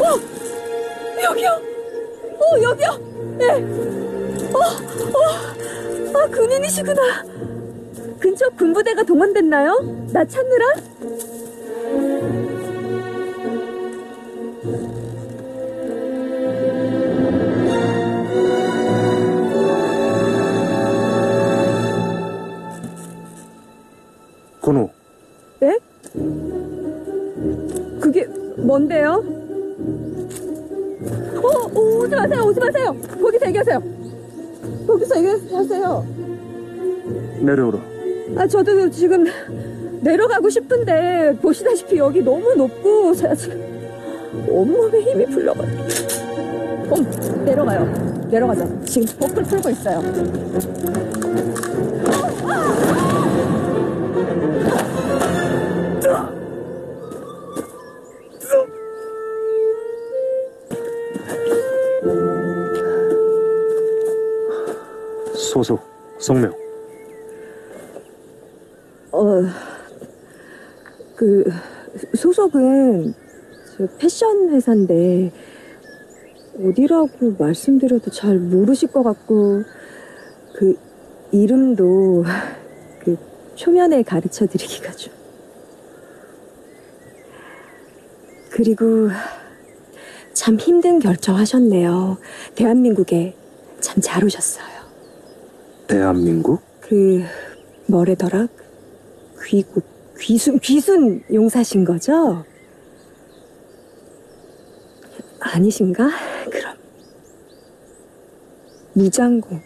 어! 여기요! 어, 여기요! 네! 어, 어, 아, 군인이시구나. 근처 군부대가 동원됐나요? 나 찾느라? 건우, 네? 그게 뭔데요? 어, 어, 오지 마세요, 오지 마세요. 거기서 얘기하세요. 거기서 얘기하세요. 내려오라. 아, 저도 지금 내려가고 싶은데 보시다시피 여기 너무 높고 제가 지금 온몸에 힘이 풀려가지고. 어, 내려가요. 내려가자. 지금 버클 풀고 있어요. 소속, 성명. 어, 그, 소속은 저 패션 회사인데, 어디라고 말씀드려도 잘 모르실 것 같고, 그, 이름도 그, 초면에 가르쳐 드리기가 좀. 그리고, 참 힘든 결정하셨네요. 대한민국에 참 잘 오셨어요. 대한민국? 그 뭐래더라? 귀국 귀순 귀순 용사신 거죠? 아니신가? 그럼 무장공